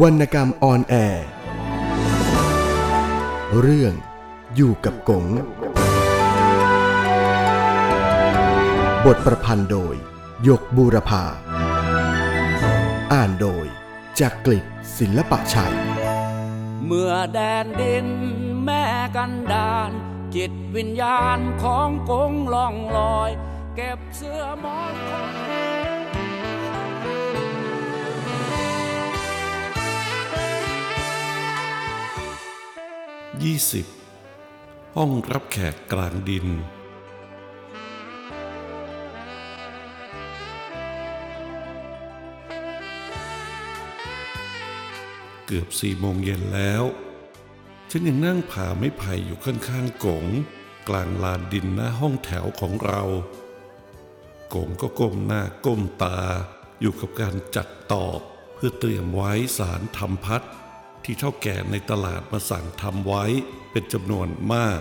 วรรณกรรมออนแอร์ เรื่องอยู่กับกง บทประพันธ์โดย ยกบูรพา อ่านโดยจากกลิศศิลปะชัย เมื่อแดนดินแม่กันดาน จิตวิญญาณของกงล่องลอย เก็บเสื้อมอน 20 ห้องรับแขกกลางดิน เกือบสี่โมงเย็นแล้ว ฉันยังนั่งผ่าไม้ไผ่อยู่ข้างๆกงกลางลานดินหน้าห้องแถวของเรากงก็ก้มหน้าก้มตาอยู่กับการจัดตอบเพื่อเตรียมไว้สารทำพัด ที่เท่าแก่ในตลาดมาสั่งทำไว้เป็นจำนวนมาก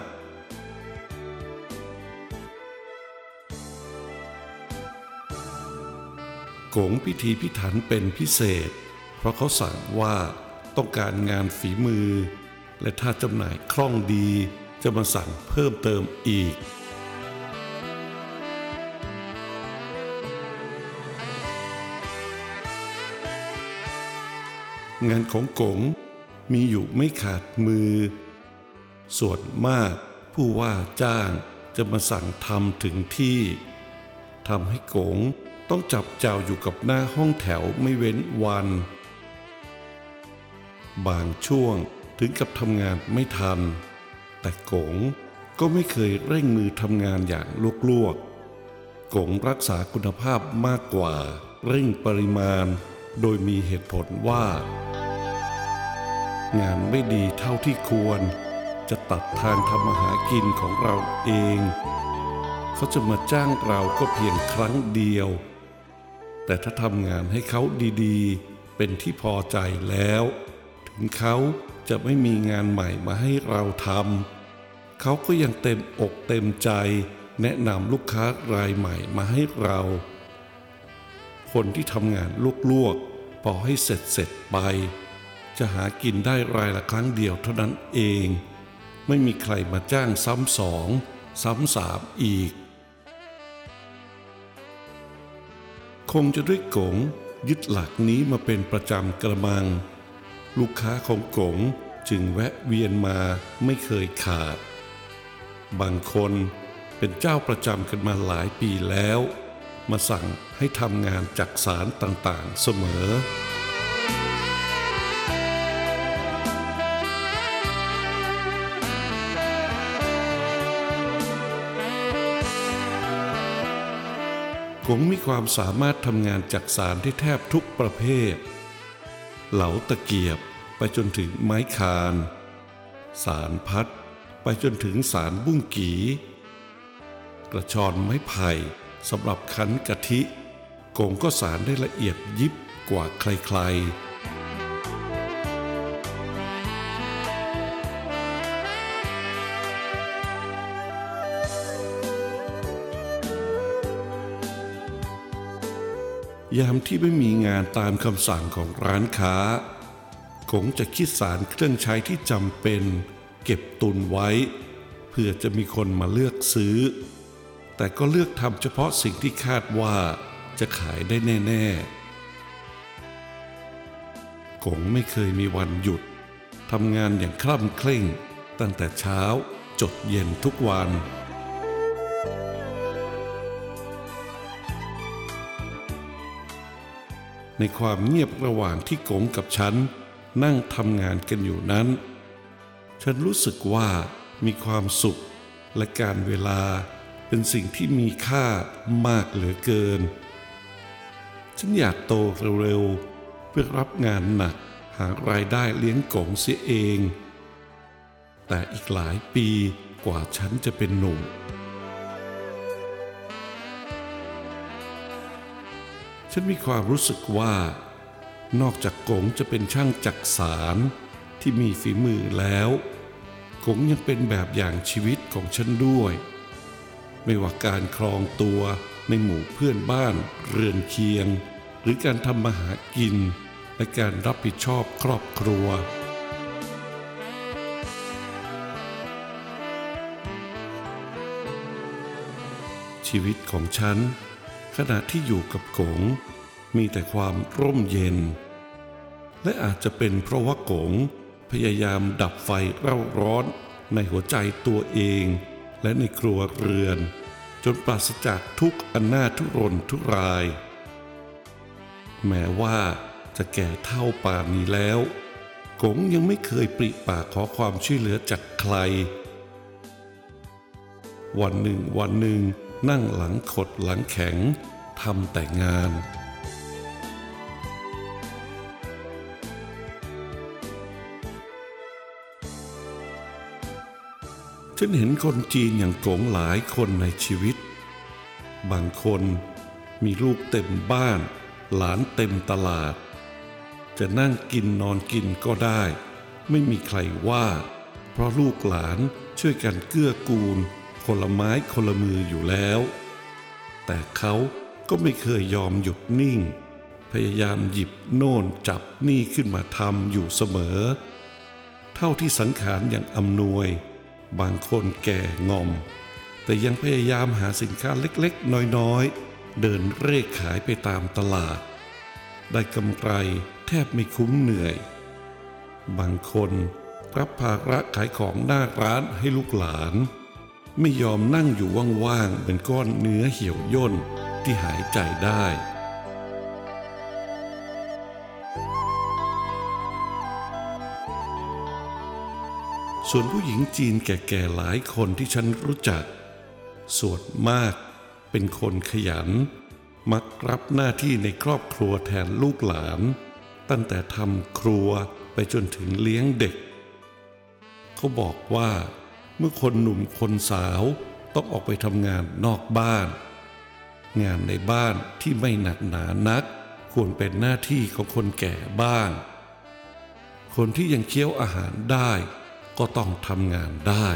โกงพิธีพิถันเป็นพิเศษ เพราะเขาสั่งว่าต้องการงานฝีมือ และถ้าจำหน่ายคล่องดีจะมาสั่งเพิ่มเติมอีกงานของกง มีอยู่ไม่ขาดมือ ส่วนมากผู้ว่าจ้างจะมาสั่งทำถึงที่ทำให้กงต้องจับเจ้าอยู่กับหน้าห้องแถวไม่เว้นวัน บางช่วงถึงกับทำงานไม่ทัน แต่กงก็ไม่เคยเร่งมือทำงานอย่างลวกๆ กงรักษาคุณภาพมากกว่า เร่งปริมาณ โดยมีเหตุผลว่า งานไม่ดีเท่าที่ควร จะตัดทางทำมาหากินของเราเอง เขาจะมาจ้างเราก็เพียงครั้งเดียว แต่ถ้าทำงานให้เขาดีๆ เป็นที่พอใจแล้ว ถึงเขาจะไม่มีงานใหม่มาให้เราทำเขาก็ยังเต็มอกเต็มใจ แนะนำลูกค้ารายใหม่มาให้เรา คนที่ทำงานลวกๆพอให้เสร็จเสร็จไป จะหากินได้รายละครั้งเดียวเท่านั้นเอง ไม่มีใครมาจ้างซ้ำสองซ้ำสามอีก คงจะด้วยกงยึดหลักนี้มาเป็นประจำกระมัง ลูกค้าของกงจึงแวะเวียนมาไม่เคยขาด บางคนเป็นเจ้าประจำกันมาหลายปีแล้ว มาสั่งให้ทำงานจักสารต่างๆเสมอ กงมีความสามารถทำงานจักสารที่แทบทุกประเภท เหลาตะเกียบไปจนถึงไม้คาน สารพัดไปจนถึงสารบุ้งกี กระชอนไม้ไผ่สำหรับคั้นกะทิ กงก็สารได้ละเอียดยิบกว่าใครๆ ยามที่ไม่มีงานตามคำสั่งของร้านค้า คงจะคิดสารเครื่องใช้ที่จำเป็น เก็บตุนไว้ เพื่อจะมีคนมาเลือกซื้อ แต่ก็เลือกทำเฉพาะสิ่งที่คาดว่าจะขายได้แน่ ๆ คงไม่เคยมีวันหยุดทำงานอย่างคล่ำเคร่งตั้งแต่เช้าจดเย็นทุกวัน ในความเงียบระหว่างที่กงกับฉัน นั่งทำงานกันอยู่นั้น ฉันรู้สึกว่ามีความสุขและการเวลาเป็นสิ่งที่มีค่ามากเหลือเกิน ฉันอยากโตเร็วๆเพื่อรับงานหนักหารายได้เลี้ยงกงเสียเอง แต่อีกหลายปีกว่าฉันจะเป็นหนุ่ม ฉันมีความรู้สึกว่า นอกจากกงจะเป็นช่างจักสารที่มีฝีมือแล้วกงยังเป็นแบบอย่างชีวิตของฉันด้วย ไม่ว่าการครองตัวในหมู่เพื่อนบ้านเรือนเคียง หรือการทำมาหากินในและการรับผิดชอบครอบครัว ชีวิตของฉัน ขณะที่อยู่กับกงมีแต่ความร่มเย็น และอาจจะเป็นเพราะว่ากงพยายามดับไฟเร่าร้อนในหัวใจตัวเองและในครัวเรือน จนปราศจากทุกอันน่าทุรนทุราย แม้ว่าจะแก่เท่าป่านนี้แล้วกงยังไม่เคยปริปากขอความช่วยเหลือจากใคร วันหนึ่งวันหนึ่ง นั่งหลังขดหลังแข็งทำแต่งานฉันเห็นคนจีนอย่างโกงหลายคนในชีวิต บางคนมีลูกเต็มบ้าน หลานเต็มตลาด จะนั่งกินนอนกินก็ได้ ไม่มีใครว่า เพราะลูกหลานช่วยกันเกื้อกูล คนละไม้คนละมืออยู่แล้ว แต่เขาก็ไม่เคยยอมหยุดนิ่ง พยายามหยิบโน่นจับนี่ขึ้นมาทำอยู่เสมอ เท่าที่สังขารอย่างอำนวย บางคนแก่งอม แต่ยังพยายามหาสินค้าเล็กๆ น้อยๆ เดินเร่ขายไปตามตลาด ได้กำไรแทบไม่คุ้มเหนื่อย บางคนรับภาระขายของหน้าร้านให้ลูกหลาน ไม่ยอมนั่งอยู่ว่างๆเป็นก้อนเนื้อเหี่ยวย่นที่หายใจได้ ส่วนผู้หญิงจีนแก่ๆหลายคนที่ฉันรู้จักส่วนมากเป็นคนขยัน มักรับหน้าที่ในครอบครัวแทนลูกหลาน ตั้งแต่ทำครัวไปจนถึงเลี้ยงเด็ก เขาบอกว่า มื่อคนหนุ่มคนสาวต้องออกไปทำงานนอกบ้าน งานในบ้านที่ไม่หนักหนานัก ควรเป็นหน้าที่ของคนแก่บ้าง คนที่ยังเคี้ยวอาหารได้ ก็ต้องทำงานได้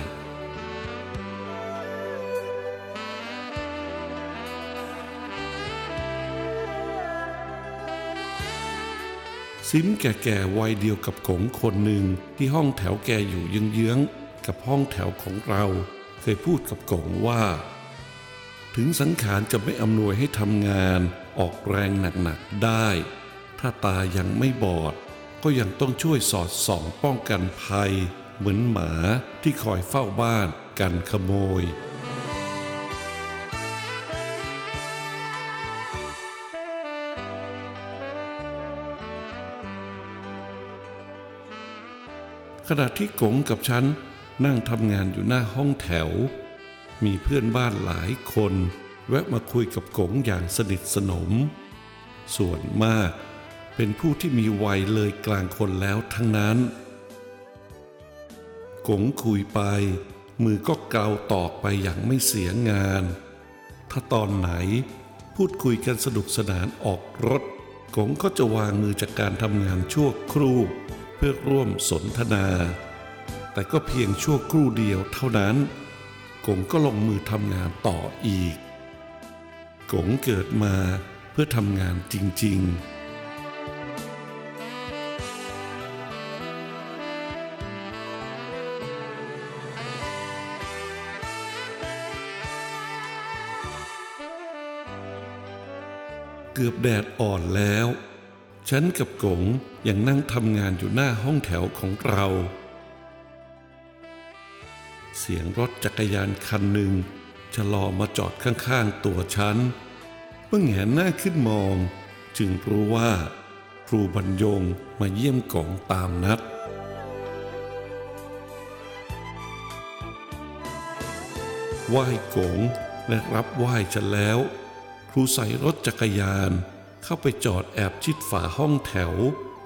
ซิมแก่ๆวัยเดียวกับกงคนหนึ่งที่ห้องแถวแกอยู่เยื้องๆ กับห้องแถวของเราเคยพูดกับกงว่า ถึงสังขารจะไม่อำนวยให้ทำงานออกแรงหนักๆได้ ถ้าตายังไม่บอด ก็ยังต้องช่วยสอดส่องป้องกันภัย เหมือนหมาที่คอยเฝ้าบ้านกันขโมยขณะที่กงกับฉัน นั่งทำงานอยู่หน้าห้องแถว มีเพื่อนบ้านหลายคน แวะมาคุยกับกงอย่างสนิทสนม ส่วนมากเป็นผู้ที่มีวัยเลยกลางคนแล้วทั้งนั้น กงคุยไป มือก็เกาตอกไปอย่างไม่เสียงาน ถ้าตอนไหนพูดคุยกันสนุกสนานออกรถกงก็จะวางมือจากการทำงานชั่วครู่ เพื่อร่วมสนทนา แต่ก็เพียงชั่วครู่เดียวเท่านั้น กงก็ลงมือทำงานต่ออีก กงเกิดมาเพื่อทำงานจริง ๆเกือบแดดอ่อนแล้ว ฉันกับกงยังนั่งทำงานอยู่หน้าห้องแถวของเรา เสียงรถจักรยานคันหนึ่งชะลอมาจอดข้างๆตัวฉัน เมื่อแงนหน้าขึ้นมอง จึงรู้ว่า ครูบรรยงมาเยี่ยมกองตามนัด ไหว้กงและรับไหว้ฉันแล้ว ครูใส่รถจักรยาน เข้าไปจอดแอบชิดฝาห้องแถว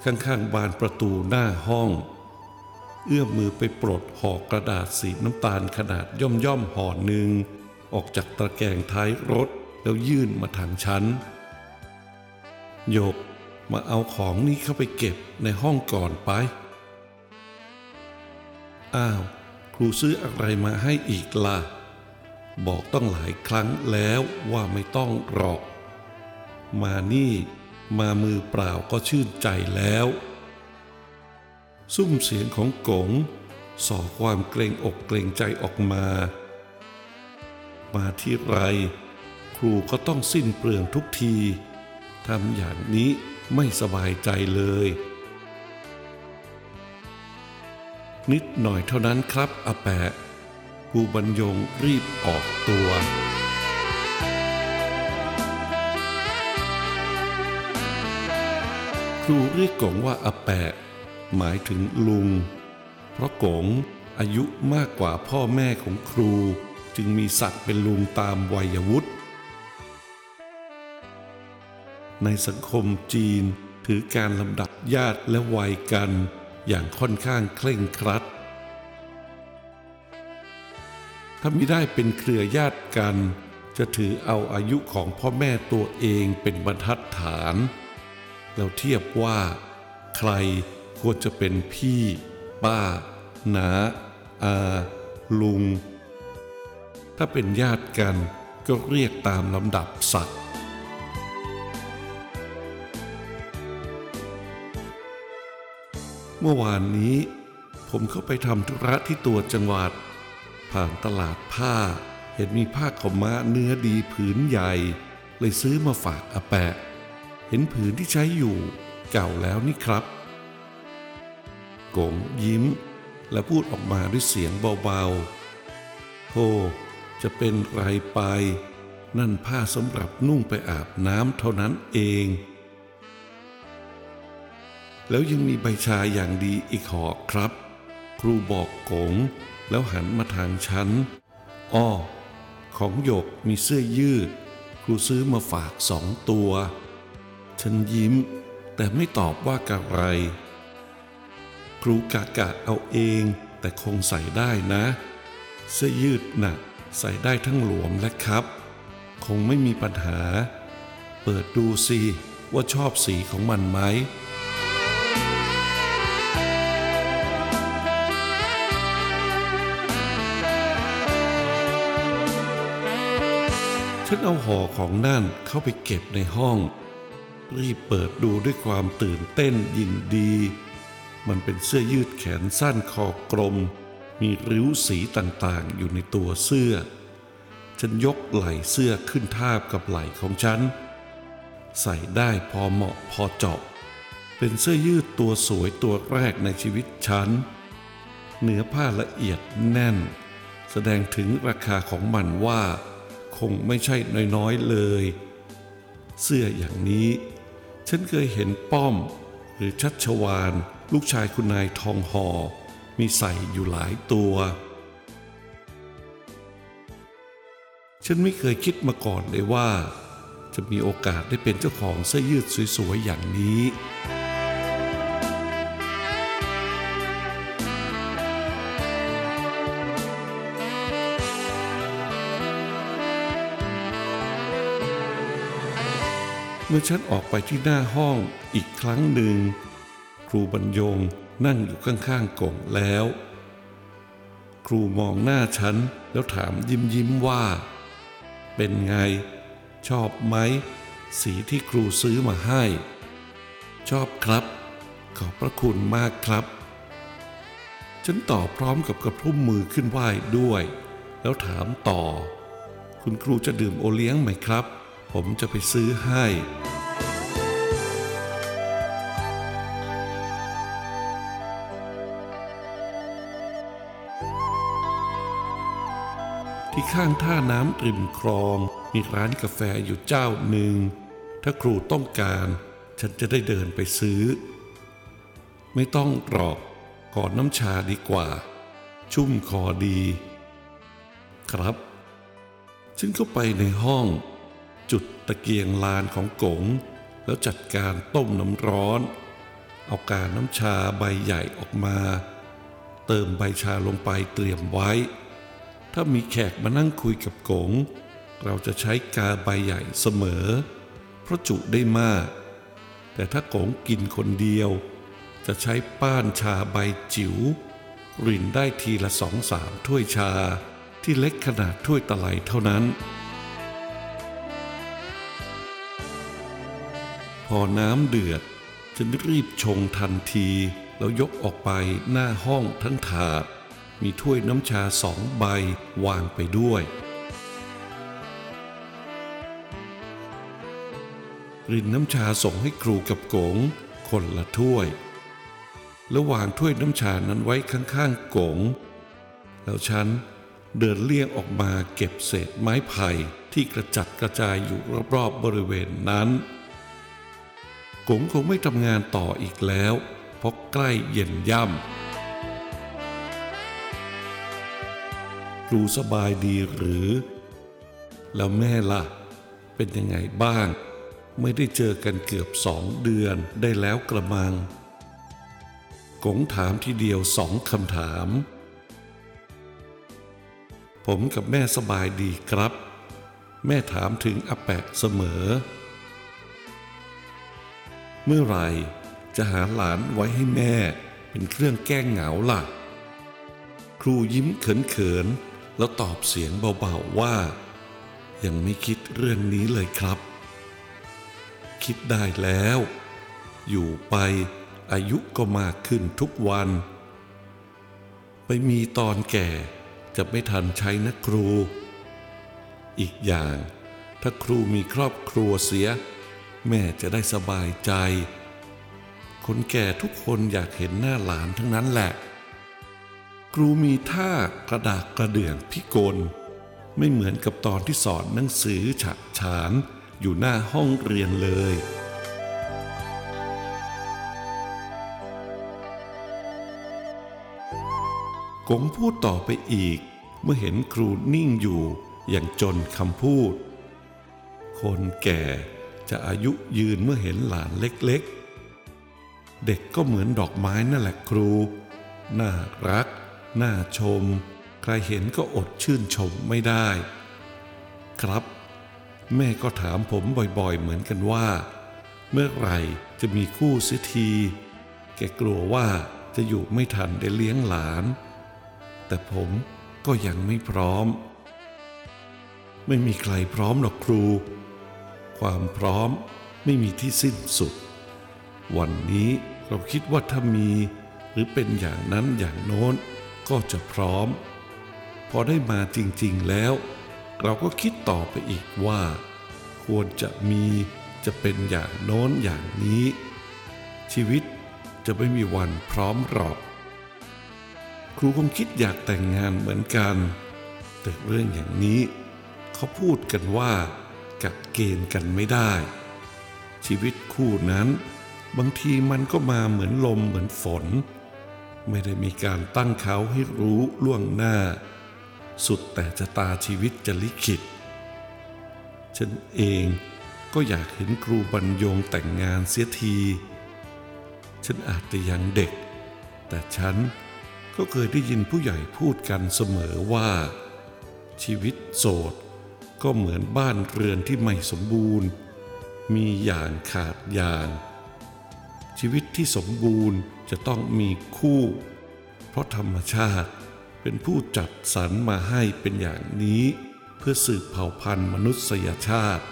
ข้างๆบานประตูหน้าห้อง เอื้อมมือไปปลดห่อกระดาษสีน้ำตาลขนาดย่อมย่อมๆห่อหนึ่ง ออกจากตะแกรงท้ายรถแล้วยื่นมาทางฉันโยกมาเอาของนี้เข้าไปเก็บในห้องก่อนไป อ้าว ครูซื้ออะไรมาให้อีกล่ะ บอกต้องหลายครั้งแล้วว่าไม่ต้องหรอก มานี่ มามือเปล่าก็ชื่นใจแล้ว ซุ้มเสียงของกงส่อความเกรงอกเกรงใจออกมา มาที่ไร ครูก็ต้องสิ้นเปลืองทุกทีทำอย่างนี้ไม่สบายใจเลย นิดหน่อยเท่านั้นครับอาแปะครูบรรยงรีบออกตัวครูเรียกกงว่าอาแปะ หมายถึงลุง เพราะกงอายุมากกว่าพ่อแม่ของครู จึงมีศักดิ์เป็นลุงตามวัยวุฒิ ในสังคมจีนถือการลำดับญาติและวัยกันอย่างค่อนข้างเคร่งครัด ถ้ามิได้เป็นเครือญาติกัน จะถือเอาอายุของพ่อแม่ตัวเองเป็นบรรทัดฐาน แล้วเทียบว่า ใคร ควรจะเป็นพี่ ป้าน้าอาลุง ถ้าเป็นญาติกันก็เรียกตามลำดับศักดิ์เมื่อวานนี้ ผมเข้าไปทำธุระที่ตัวจังหวัด ผ่านตลาดผ้า เห็นมีผ้าขาวม้าเนื้อดีผืนใหญ่ เลยซื้อมาฝากอาแปะ เห็นผืนที่ใช้อยู่เก่าแล้วนี่ครับ กงยิ้ม และพูดออกมาด้วยเสียงเบาๆโธ่จะเป็นไรไป นั่นผ้าสำหรับนุ่งไปอาบน้ำเท่านั้นเอง แล้วยังมีใบชาอย่างดีอีกหอครับ ครูบอกโกงแล้วหันมาทางฉันอ้อของหยกมีเสื้อยืด ครูซื้อมาฝากสองตัว ฉันยิ้มแต่ไม่ตอบว่ากะไร ครูกะกะเอาเอง แต่คงใส่ได้นะ เสื้อยืดหน่ะใส่ได้ทั้งหลวมและครับ คงไม่มีปัญหา เปิดดูสิว่าชอบสีของมันไหมฉันเอาห่อของนั่นเข้าไปเก็บในห้อง รีบเปิดดูด้วยความตื่นเต้นยินดี มันเป็นเสื้อยืดแขนสั้นคอกลม มีริ้วสีต่างๆ อยู่ในตัวเสื้อ ฉันยกไหล่เสื้อขึ้นทาบกับไหล่ของฉัน ใส่ได้พอเหมาะพอเจาะ เป็นเสื้อยืดตัวสวยตัวแรกในชีวิตฉัน เนื้อผ้าละเอียดแน่น แสดงถึงราคาของมันว่า คงไม่ใช่น้อยๆเลย เสื้ออย่างนี้ ฉันเคยเห็นป้อมหรือชัชวาน ลูกชายคุณนายทองหอ่อมีใส่อยู่หลายตัว ฉันไม่เคยคิดมาก่อนเลยว่า จะมีโอกาสได้เป็นเจ้าของเสื้อยืดสวยๆอย่างนี้เมื่อฉันออกไปที่หน้าห้องอีกครั้งหนึ่ง ครูบรรยงนั่งอยู่ข้างๆกล่องแล้ว ครูมองหน้าฉันแล้วถามยิ้มยิ้มว่า เป็นไง ชอบไหม สีที่ครูซื้อมาให้ ชอบครับ ขอบพระคุณมากครับ ฉันตอบพร้อมกับกระพุ่มมือขึ้นไหว้ด้วย แล้วถามต่อ คุณครูจะดื่มโอเลี้ยงไหมครับ ผมจะไปซื้อให้ ที่ข้างท่าน้ำริมคลอง มีร้านกาแฟอยู่เจ้าหนึ่ง ถ้าครูต้องการ ฉันจะได้เดินไปซื้อ ไม่ต้องกรอกขอน้ำชาดีกว่า ชุ่มคอดี ครับ ฉันเข้าไปในห้อง จุดตะเกียงลานของกง แล้วจัดการต้มน้ำร้อน เอากาน้ำชาใบใหญ่ออกมา เติมใบชาลงไปเตรียมไว้ ถ้ามีแขกมานั่งคุยกับกง เราจะใช้กาใบใหญ่เสมอ เพราะจุได้มาก แต่ถ้ากงกินคนเดียว จะใช้ป้านชาใบจิ๋วรินได้ทีละสองสามถ้วยชาที่เล็กขนาดถ้วยตะไลเท่านั้นพพอน้ำเดือดฉันรีบชงทันที แล้วยกออกไปหน้าห้องทั้งถาด มีถ้วยน้ำชาสองใบวางไปด้วย รินน้ำชาส่งให้ครูกับกงคนละถ้วย แล้ววางถ้วยน้ำชานั้นไว้ข้างๆกงแล้วฉันเดินเลี่ยงออกมาเก็บเศษไม้ไผ่ที่กระจัดกระจายอยู่รอบๆบริเวณนั้นกงคงไม่ทำงานต่ออีกแล้ว เพราะใกล้เย็นย่ำ ครูสบายดีหรือ แล้วแม่ล่ะ เป็นยังไงบ้าง ไม่ได้เจอกันเกือบสองเดือนได้แล้วกระมังกงถามทีเดียวสองคำถาม ผมกับแม่สบายดีครับ แม่ถามถึงอาแปะเสมอ เมื่อไหร่จะหาหลานไว้ให้แม่เป็นเครื่องแก้เหงาล่ะ ครูยิ้มเขินๆ แล้วตอบเสียงเบาๆว่า ยังไม่คิดเรื่องนี้เลยครับ คิดได้แล้ว อยู่ไปอายุก็มากขึ้นทุกวัน ไปมีตอนแก่จะไม่ทันใช้นะครู อีกอย่างถ้าครูมีครอบครัวเสีย แม่จะได้สบายใจ คนแก่ทุกคนอยากเห็นหน้าหลานทั้งนั้นแหละ ครูมีท่ากระดากกระเดื่องพิกล ไม่เหมือนกับตอนที่สอนหนังสือฉะฉานอยู่หน้าห้องเรียนเลย กงพูดต่อไปอีก เมื่อเห็นครูนิ่งอยู่อย่างจนคำพูด คนแก่จะอายุยืนเมื่อเห็นหลานเล็กๆ เด็กก็เหมือนดอกไม้นั่นแหละครู น่ารัก น่าชม ใครเห็นก็อดชื่นชมไม่ได้ ครับ แม่ก็ถามผมบ่อยๆ เหมือนกันว่า เมื่อไหร่จะมีคู่เสียที แกกลัวว่าจะอยู่ไม่ทันได้เลี้ยงหลาน แต่ผมก็ยังไม่พร้อม ไม่มีใครพร้อมหรอกครู ความพร้อมไม่มีที่สิ้นสุด วันนี้เราคิดว่าถ้ามี หรือเป็นอย่างนั้นอย่างโน้น ก็จะพร้อม พอได้มาจริงๆแล้ว เราก็คิดต่อไปอีกว่า ควรจะมีจะเป็นอย่างโน้นอย่างนี้ ชีวิตจะไม่มีวันพร้อมหรอก ครูคงคิดอยากแต่งงานเหมือนกัน แต่เรื่องอย่างนี้เขาพูดกันว่ากักเกณฑ์กันไม่ได้ ชีวิตคู่นั้น บางทีมันก็มาเหมือนลมเหมือนฝน ไม่ได้มีการตั้งเขาให้รู้ล่วงหน้า สุดแต่จะตาชีวิตจะลิขิต ฉันเองก็อยากเห็นครูบรรยงแต่งงานเสียที ฉันอาจจะยังเด็ก แต่ฉันก็เคยได้ยินผู้ใหญ่พูดกันเสมอว่า ชีวิตโสดก็เหมือนบ้านเรือนที่ไม่สมบูรณ์ มีอย่างขาดอย่าง ชีวิตที่สมบูรณ์ จะต้องมีคู่ เพราะธรรมชาติเป็นผู้จัดสรรมาให้เป็นอย่างนี้ เพื่อสืบเผ่าพันธุ์มนุษยชาติ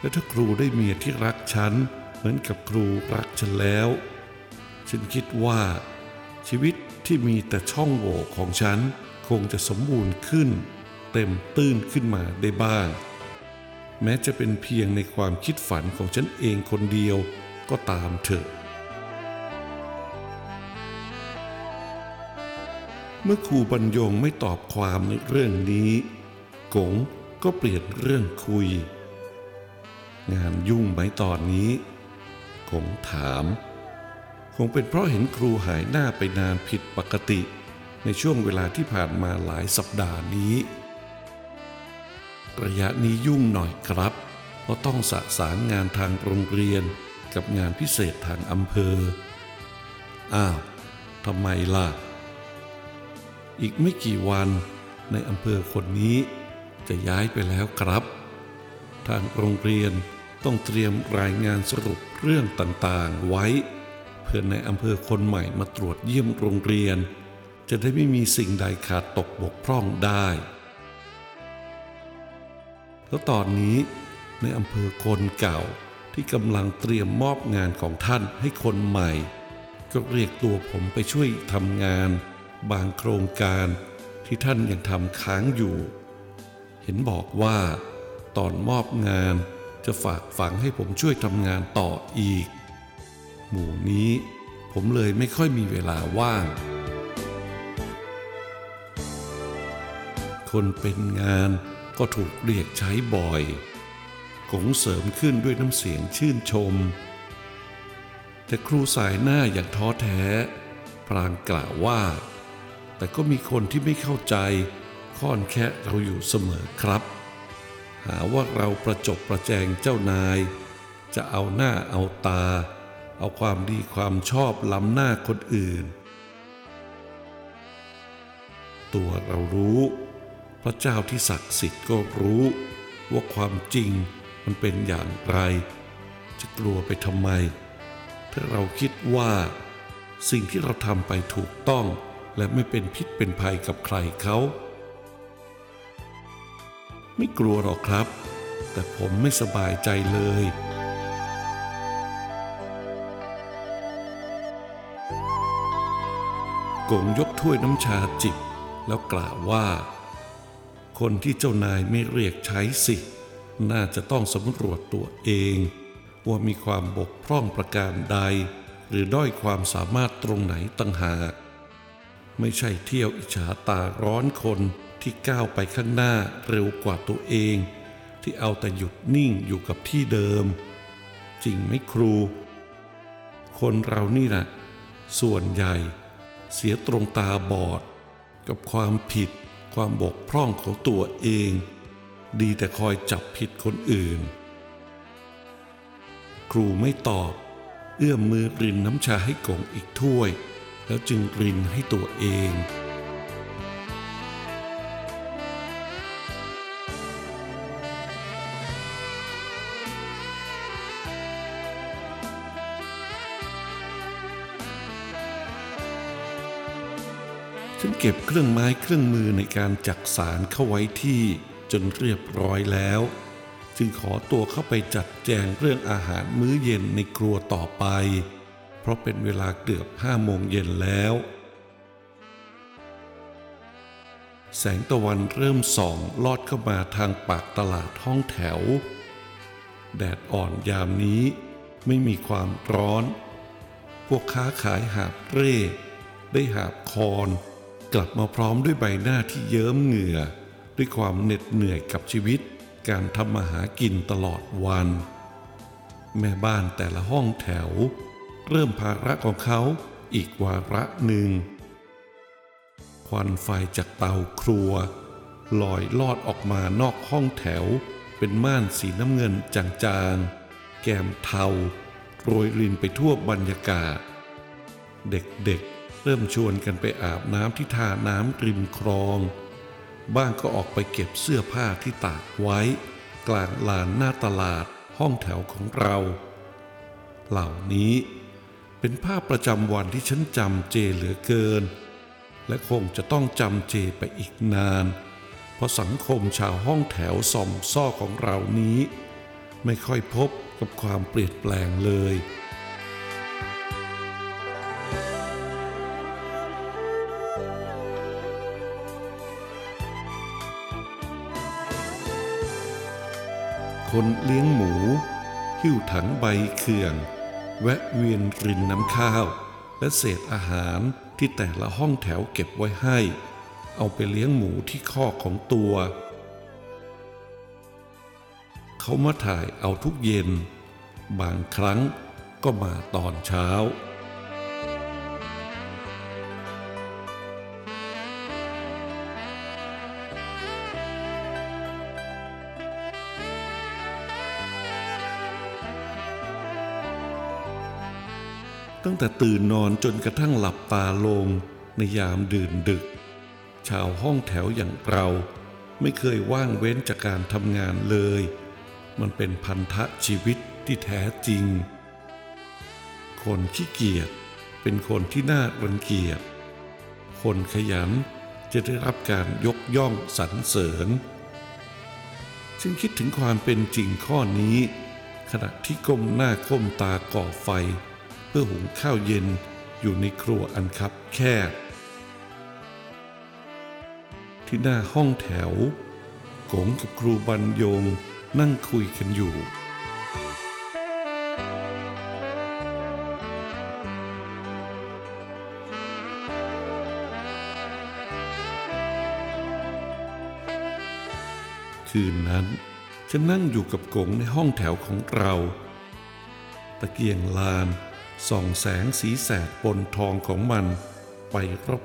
และถ้าครูได้เมียที่รักฉัน เหมือนกับครูรักฉันแล้ว ฉันคิดว่า ชีวิตที่มีแต่ช่องโหว่ของฉันคงจะสมบูรณ์ขึ้น เต็มตื้นขึ้นมาได้บ้าง แม้จะเป็นเพียงในความคิดฝันของฉันเองคนเดียวก็ตามเถอะ เมื่อครูบรรยงไม่ตอบความในเรื่องนี้ กงก็เปลี่ยนเรื่องคุย งานยุ่งไหมตอนนี้ กงถาม คงเป็นเพราะเห็นครูหายหน้าไปนานผิดปกติ ในช่วงเวลาที่ผ่านมาหลายสัปดาห์นี้ ระยะนี้ยุ่งหน่อยครับ เพราะต้องสะสารงานทางโรงเรียนกับงานพิเศษทางอำเภอ อ้าวทำไมล่ะ อีกไม่กี่วันในอำเภอคนนี้จะย้ายไปแล้วครับ ทางโรงเรียนต้องเตรียมรายงานสรุปเรื่องต่างๆไว้ เพื่อในอำเภอคนใหม่มาตรวจเยี่ยมโรงเรียน จะได้ไม่มีสิ่งใดขาดตกบกพร่องได้ แล้วตอนนี้ในอำเภอคนเก่าที่กำลังเตรียมมอบงานของท่านให้คนใหม่ ก็เรียกตัวผมไปช่วยทำงาน บางโครงการที่ท่านยังทำค้างอยู่ เห็นบอกว่า ตอนมอบงานจะฝากฝังให้ผมช่วยทำงานต่ออีก หมู่นี้ผมเลยไม่ค่อยมีเวลาว่าง คนเป็นงานก็ถูกเรียกใช้บ่อยกงเสริมขึ้นด้วยน้ำเสียงชื่นชม แต่ครูสายหน้าอย่างท้อแท้พลางกล่าวว่า แต่ก็มีคนที่ไม่เข้าใจค่อนแค่เราอยู่เสมอครับ หาว่าเราประจบประแจงเจ้านาย จะเอาหน้าเอาตา เอาความดีความชอบล้ำหน้าคนอื่น ตัวเรารู้ พระเจ้าที่ศักดิ์สิทธิ์ก็รู้ ว่าความจริงมันเป็นอย่างไร จะกลัวไปทำไม ถ้าเราคิดว่า สิ่งที่เราทำไปถูกต้อง และไม่เป็นพิษเป็นภัยกับใครเขา ไม่กลัวหรอกครับ แต่ผมไม่สบายใจเลย กงยกถ้วยน้ำชาจิบ แล้วกล่าวว่า คนที่เจ้านายไม่เรียกใช้สิ น่าจะต้องสำรวจตัวเองว่ามีความบกพร่องประการใด หรือด้อยความสามารถตรงไหนต่างหาก ไม่ใช่เที่ยวอิจฉาตาร้อนคนที่ก้าวไปข้างหน้าเร็วกว่าตัวเอง ที่เอาแต่หยุดนิ่งอยู่กับที่เดิม จริงไหมครู คนเรานี่นะส่วนใหญ่ เสียตรงตาบอด กับความผิดความบกพร่องของตัวเอง ดีแต่คอยจับผิดคนอื่น ครูไม่ตอบ เอื้อมมือรินน้ำชาให้กงอีกถ้วย แล้วจึงกรินให้ตัวเอง ฉันเก็บเครื่องไม้เครื่องมือในการจักสารเข้าไว้ที่จนเรียบร้อยแล้ว จึงขอตัวเข้าไปจัดแจงเรื่องอาหารมื้อเย็นในครัวต่อไป ราะเป็นเวลาเกือบห้าโมงเย็นแล้ว แสงตะวันเริ่มส่องลอดเข้ามาทางปากตลาดห้องแถว แดดอ่อนยามนี้ไม่มีความร้อน พวกค้าขายหาบเร่ ได้หาบคอน กลับมาพร้อมด้วยใบหน้าที่เยิ้มเหงื่อ ด้วยความเหน็ดเหนื่อยกับชีวิตการทำมาหากินตลอดวัน แม่บ้านแต่ละห้องแถว เริ่มภาระของเขาอีกวาระหนึ่ง ควันไฟจากเตาครัว ลอยลอดออกมานอกห้องแถว เป็นม่านสีน้ำเงินจางๆ แก้มเทาโรยรินไปทั่วบรรยากาศ เด็กๆ เริ่มชวนกันไปอาบน้ำที่ท่าน้ำริมคลอง บ้างก็ออกไปเก็บเสื้อผ้าที่ตากไว้ กลางลานหน้าตลาดห้องแถวของเรา เหล่านี้ เป็นภาพประจำวันที่ฉันจำเจเหลือเกิน และคงจะต้องจำเจไปอีกนาน เพราะสังคมชาวห้องแถวสอมซ่อของเรานี้ ไม่ค่อยพบกับความเปลี่ยนแปลงเลยคนเลี้ยงหมู หิ้วถังใบเขื่อง แวะเวียนรินน้ำข้าว และเศษอาหารที่แต่ละห้องแถวเก็บไว้ให้ เอาไปเลี้ยงหมูที่คอกของตัว เขามาถ่ายเอาทุกเย็น บางครั้งก็มาตอนเช้า ตั้งแต่ตื่นนอนจนกระทั่งหลับตาลงในยามดื่นดึก ชาวห้องแถวอย่างเราไม่เคยว่างเว้นจากการทำงานเลย มันเป็นพันธะชีวิตที่แท้จริง คนขี้เกียจเป็นคนที่น่ารังเกียจ คนขยันจะได้รับการยกย่องสรรเสริญซึ่งคิดถึงความเป็นจริงข้อนี้ ขณะที่ก้มหน้าก้มตาก่อไฟ เพื่อหุงข้าวเย็นอยู่ในครัวอันคับแคบ ที่หน้าห้องแถวกงกับครูบรรยงนั่งคุยกันอยู่ คืนนั้นฉันนั่งอยู่กับกงในห้องแถวของเรา ตะเกียงลาน ส่องแสงสีแสดบนทองของมันไป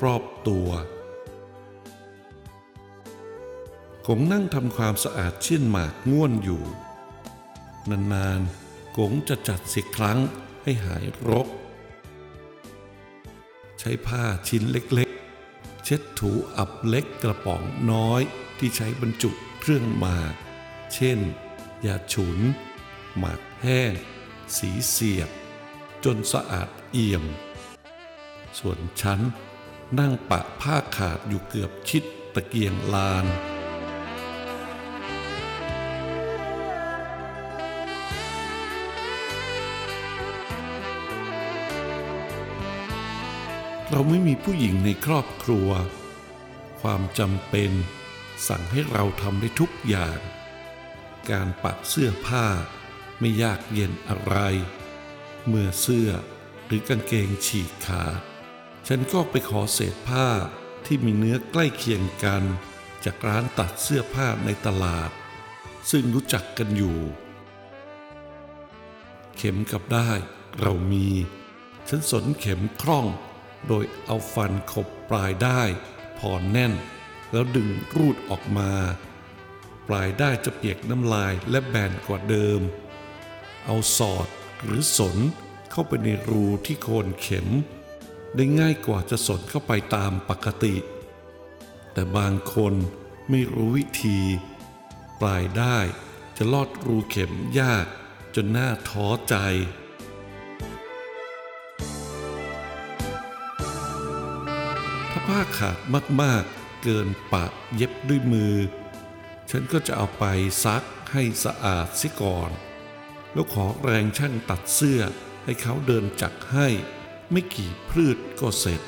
รอบๆตัวกงนั่งทำความสะอาดเชี่ยนหมากง่วนอยู่ นานๆกงจะจัดสิครั้งให้หายรก ใช้ผ้าชิ้นเล็กๆ เช็ดถูอับเล็กกระป๋องน้อยที่ใช้บรรจุเครื่องหมาก เช่นยาฉุน หมากแห้ง สีเสียบ จนสะอาดเอี่ยม ส่วนฉันนั่งปะผ้าขาดอยู่เกือบชิดตะเกียงลานเราไม่มีผู้หญิงในครอบครัว ความจำเป็นสั่งให้เราทำได้ทุกอย่าง การปักเสื้อผ้าไม่ยากเย็นอะไร เมื่อเสื้อหรือกางเกงฉีกขาด ฉันก็ไปขอเศษผ้าที่มีเนื้อใกล้เคียงกัน จากร้านตัดเสื้อผ้าในตลาด ซึ่งรู้จักกันอยู่ เข็มกับได้เรามี ฉันสนเข็มคล่อง โดยเอาฟันขบปลายได้พอแน่น แล้วดึงรูดออกมา ปลายได้จะเปียกน้ำลายและแบนกว่าเดิม เอาสอด หรือสนเข้าไปในรูที่โคนเข็ม ได้ง่ายกว่าจะสนเข้าไปตามปกติ แต่บางคนไม่รู้วิธี ปลายได้จะลอดรูเข็มยากจนหน่าท้อใจ ถ้าผ้าขาดมากๆ เกินปะเย็บด้วยมือ ฉันก็จะเอาไปซักให้สะอาดเสียก่อน แล้วขอแรงช่างตัดเสื้อให้เขาเดินจักให้ ไม่กี่พืชก็เสร็จ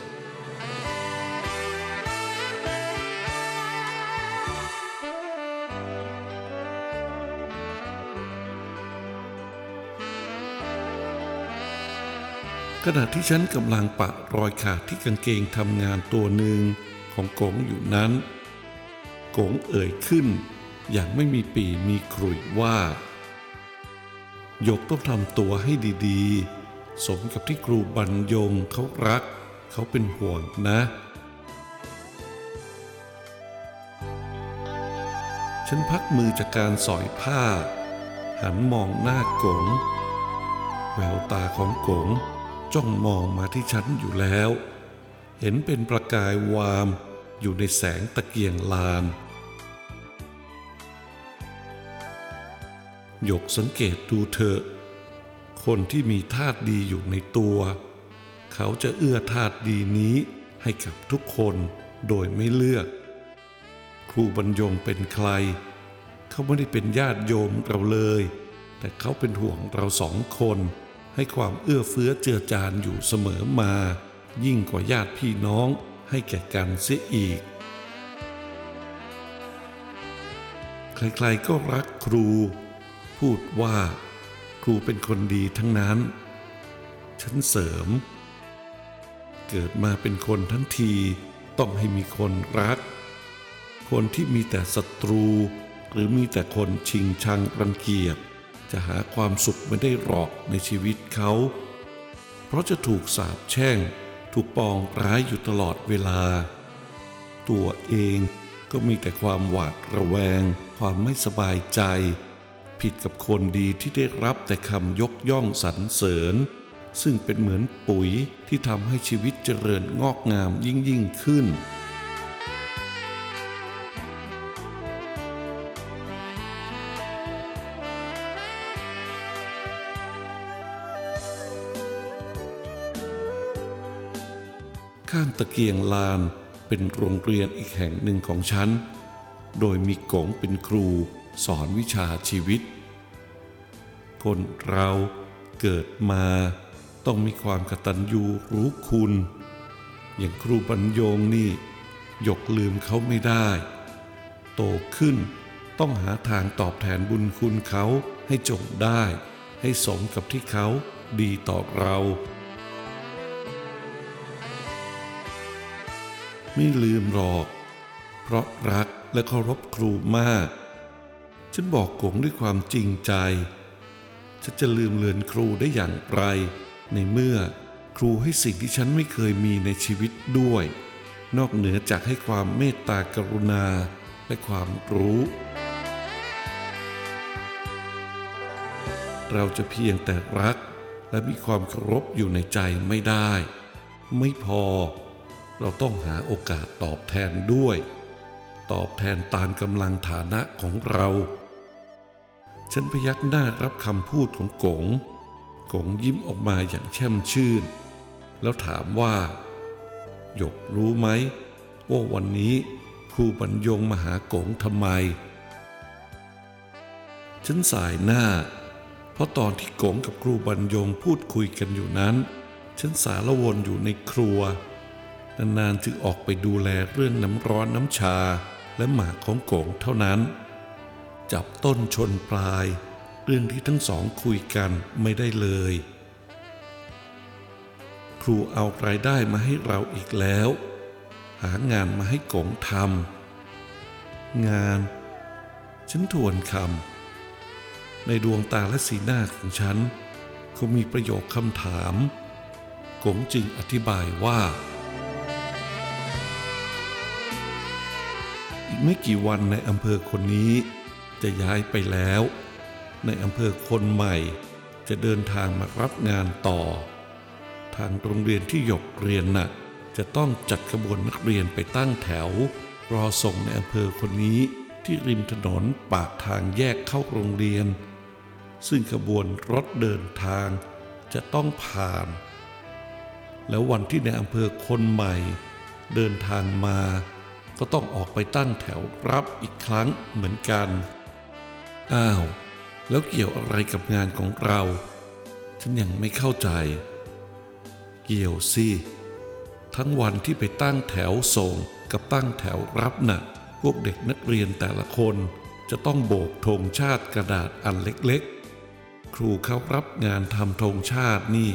ขณะที่ฉันกำลังปะรอยขาดที่กางเกงทำงานตัวหนึ่งของกงอยู่นั้น กงเอ่ยขึ้น อย่างไม่มีปีมีขรุ่ยว่า หยกต้องทำตัวให้ดีๆ สมกับที่ครูบรรยงเขารัก เขาเป็นห่วงนะ ฉันพักมือจากการสอยผ้า หันมองหน้ากง แววตาของกงจ้องมองมาที่ฉันอยู่แล้ว เห็นเป็นประกายวามอยู่ในแสงตะเกียงลาน หยกสังเกตดูเถอะ คนที่มีธาตุดีอยู่ในตัว เขาจะเอื้อธาตุดีนี้ให้กับทุกคนโดยไม่เลือก ครูบรรยงเป็นใคร เขาไม่ได้เป็นญาติโยมเราเลย แต่เขาเป็นห่วงเราสองคน ให้ความเอื้อเฟื้อเจือจานอยู่เสมอมา ยิ่งกว่าญาติพี่น้องให้แก่กันเสียอีก ใครๆก็รักครู พูดว่าครูเป็นคนดีทั้งนั้น ฉันเสริม เกิดมาเป็นคนทั้งทีต้องให้มีคนรัก คนที่มีแต่ศัตรู หรือมีแต่คนชิงชังรังเกียจจะหาความสุขไม่ได้หรอกในชีวิตเขา เพราะจะถูกสาปแช่ง ถูกปองร้ายอยู่ตลอดเวลา ตัวเองก็มีแต่ความหวาดระแวง ความไม่สบายใจ ผิดกับคนดีที่ได้รับแต่คำยกย่องสรรเสริญ ซึ่งเป็นเหมือนปุ๋ยที่ทำให้ชีวิตเจริญงอกงามยิ่งยิ่งขึ้น ข้างตะเกียงลานเป็นโรงเรียนอีกแห่งหนึ่งของฉัน โดยมีกงเป็นครู สอนวิชาชีวิต คนเราเกิดมาต้องมีความกตัญญูรู้คุณ อย่างครูบรรยงนี่ยกลืมเขาไม่ได้ โตขึ้นต้องหาทางตอบแทนบุญคุณเขาให้จงได้ ให้สมกับที่เขาดีต่อเรา ไม่ลืมหรอก เพราะรักและเคารพครูมาก ฉันบอกกงด้วยความจริงใจ ฉันจะลืมเลือนครูได้อย่างไร ในเมื่อครูให้สิ่งที่ฉันไม่เคยมีในชีวิตด้วย นอกเหนือจากให้ความเมตตากรุณาและความรู้ เราจะเพียงแต่รักและมีความเคารพอยู่ในใจไม่ได้ ไม่พอ เราต้องหาโอกาสตอบแทนด้วย ตอบแทนตามกำลังฐานะของเรา ฉันพยักหน้ารับคำพูดของกงกงยิ้มออกมาอย่างแช่มชื่น แล้วถามว่า หยกรู้ไหมว่าวันนี้ครูบรรยงมาหากงทำไม ฉันสายหน้า เพราะตอนที่กงกับครูบรรยงพูดคุยกันอยู่นั้น ฉันสารวนอยู่ในครัว นานๆจึงออกไปดูแลเรื่องน้ำร้อนน้ำชาและหมากของโกงเท่านั้น จับต้นชนปลาย เรื่องที่ทั้งสองคุยกันไม่ได้เลย ครูเอารายได้มาให้เราอีกแล้ว หางานมาให้กงทำงาน ฉันทวนคำในดวงตาและสีหน้าของฉันคงมีประโยคคำถามกงจึงอธิบายว่า อีกไม่กี่วันในอำเภอคนนี้ จะย้ายไปแล้ว ในอำเภอคนใหม่ จะเดินทางมารับงานต่อ ทางโรงเรียนที่หยกเรียนน่ะจะต้องจัดขบวนนักเรียนไปตั้งแถว รอส่งในอำเภอคนนี้ที่ริมถนนปากทางแยกเข้าโรงเรียน ซึ่งขบวนรถเดินทางจะต้องผ่าน แล้ววันที่ในอำเภอคนใหม่ เดินทางมา ก็ต้องออกไปตั้งแถวรับอีกครั้งเหมือนกัน อ้าว แล้วเกี่ยวอะไรกับงานของเรา ฉันยังไม่เข้าใจ เกี่ยวสิทั้งวันที่ไปตั้งแถวส่งกับตั้งแถวรับน่ะ พวกเด็กนักเรียนแต่ละคนจะต้องโบกธงชาติกระดาษอันเล็กๆ ครูเขารับงานทำธงชาตินี่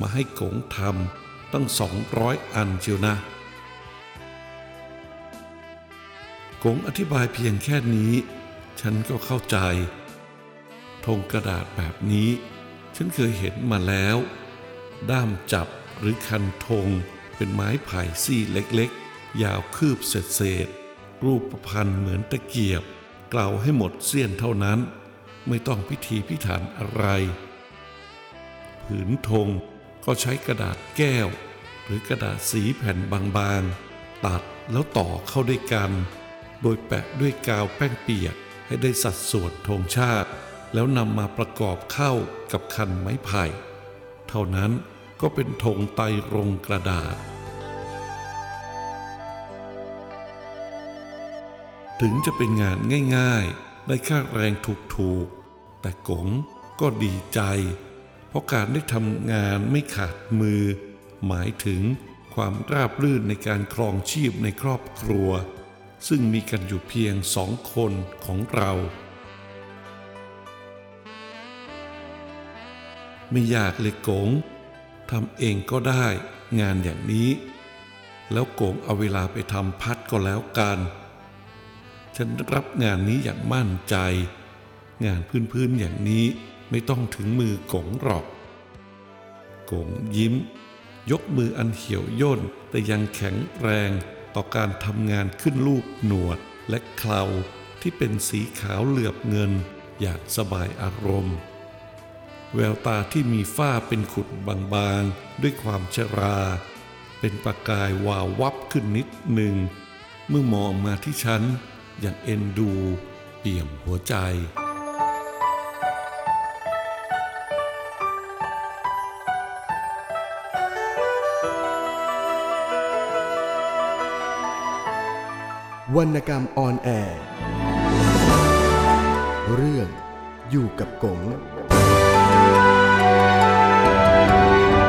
มาให้กงทำตั้งสองร้อยอันเชียวนะกงอธิบายเพียงแค่นี้ ฉันก็เข้าใจ ธงกระดาษแบบนี้ ฉันเคยเห็นมาแล้ว ด้ามจับหรือคันธงเป็นไม้ไผ่ซี่เล็กๆ ยาวคืบเศษๆรูปพันธ์เหมือนตะเกียบ กล่าวให้หมดเสี้ยนเท่านั้น ไม่ต้องพิธีพิถันอะไร ผืนธงก็ใช้กระดาษแก้ว หรือกระดาษสีแผ่นบางๆ ตัดแล้วต่อเข้าด้วยกัน โดยแปะด้วยกาวแป้งเปียก ให้ได้สัดส่วนธงชาติ แล้วนำมาประกอบเข้ากับคันไม้ไผ่ เท่านั้นก็เป็นธงไตรรงกระดาษ ถึงจะเป็นงานง่ายๆ ได้ค่าแรงถูกๆ แต่กงก็ดีใจ เพราะการได้ทำงานไม่ขาดมือ หมายถึงความราบรื่นในการครองชีพในครอบครัว ซึ่งมีกันอยู่เพียงสองคนของเรา ไม่อยากเลยกงทำเองก็ได้งานอย่างนี้ แล้วโกงเอาเวลาไปทำพัดก็แล้วกัน ฉันรับงานนี้อย่างมั่นใจ งานพื้นๆอย่างนี้ไม่ต้องถึงมือกงหรอกโกงยิ้ม ยกมืออันเหี่ยวย่นแต่ยังแข็งแรง ต่อการทำงานขึ้นรูปหนวดและเคราที่เป็นสีขาวเหลือบเงินอย่างสบายอารมณ์ แววตาที่มีฝ้าเป็นขุดบางๆ ด้วยความชรา เป็นประกายวาววับขึ้นนิดหนึ่ง เมื่อมองมาที่ฉันอย่างเอ็นดู เปี่ยมหัวใจ วรรณกรรมออนแอร์ เรื่องอยู่กับกง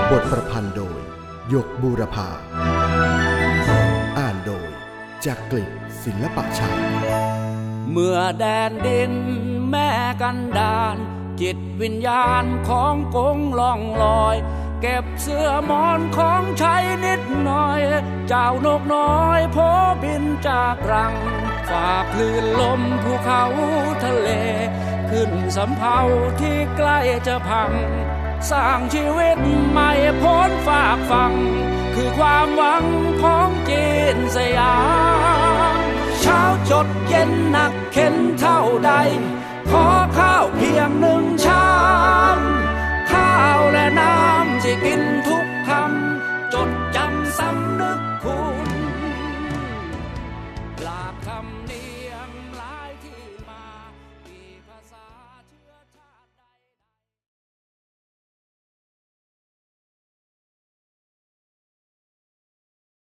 บทประพันธ์โดย ยกบูรพา อ่านโดยจากกลิศศิลปะชัยเมื่อแดนดินแม่กันดาน จิตวิญญาณของกงล่องลอย เก็บเสื้อมอนของใช้นิดหน่อย เจ้านกน้อยโพบินจากรัง ฝากคลื่นลมภูเขาทะเล ขึ้นสำเภาที่ใกล้จะพัง สร้างชีวิตใหม่พ้นฝากฟัง คือความหวังของจีนสยาม เช้าจดเย็นหนักเข็นเท่าใด ขอข้าวเพียงหนึ่งชาม ข้าวและน้ำที่กินทุก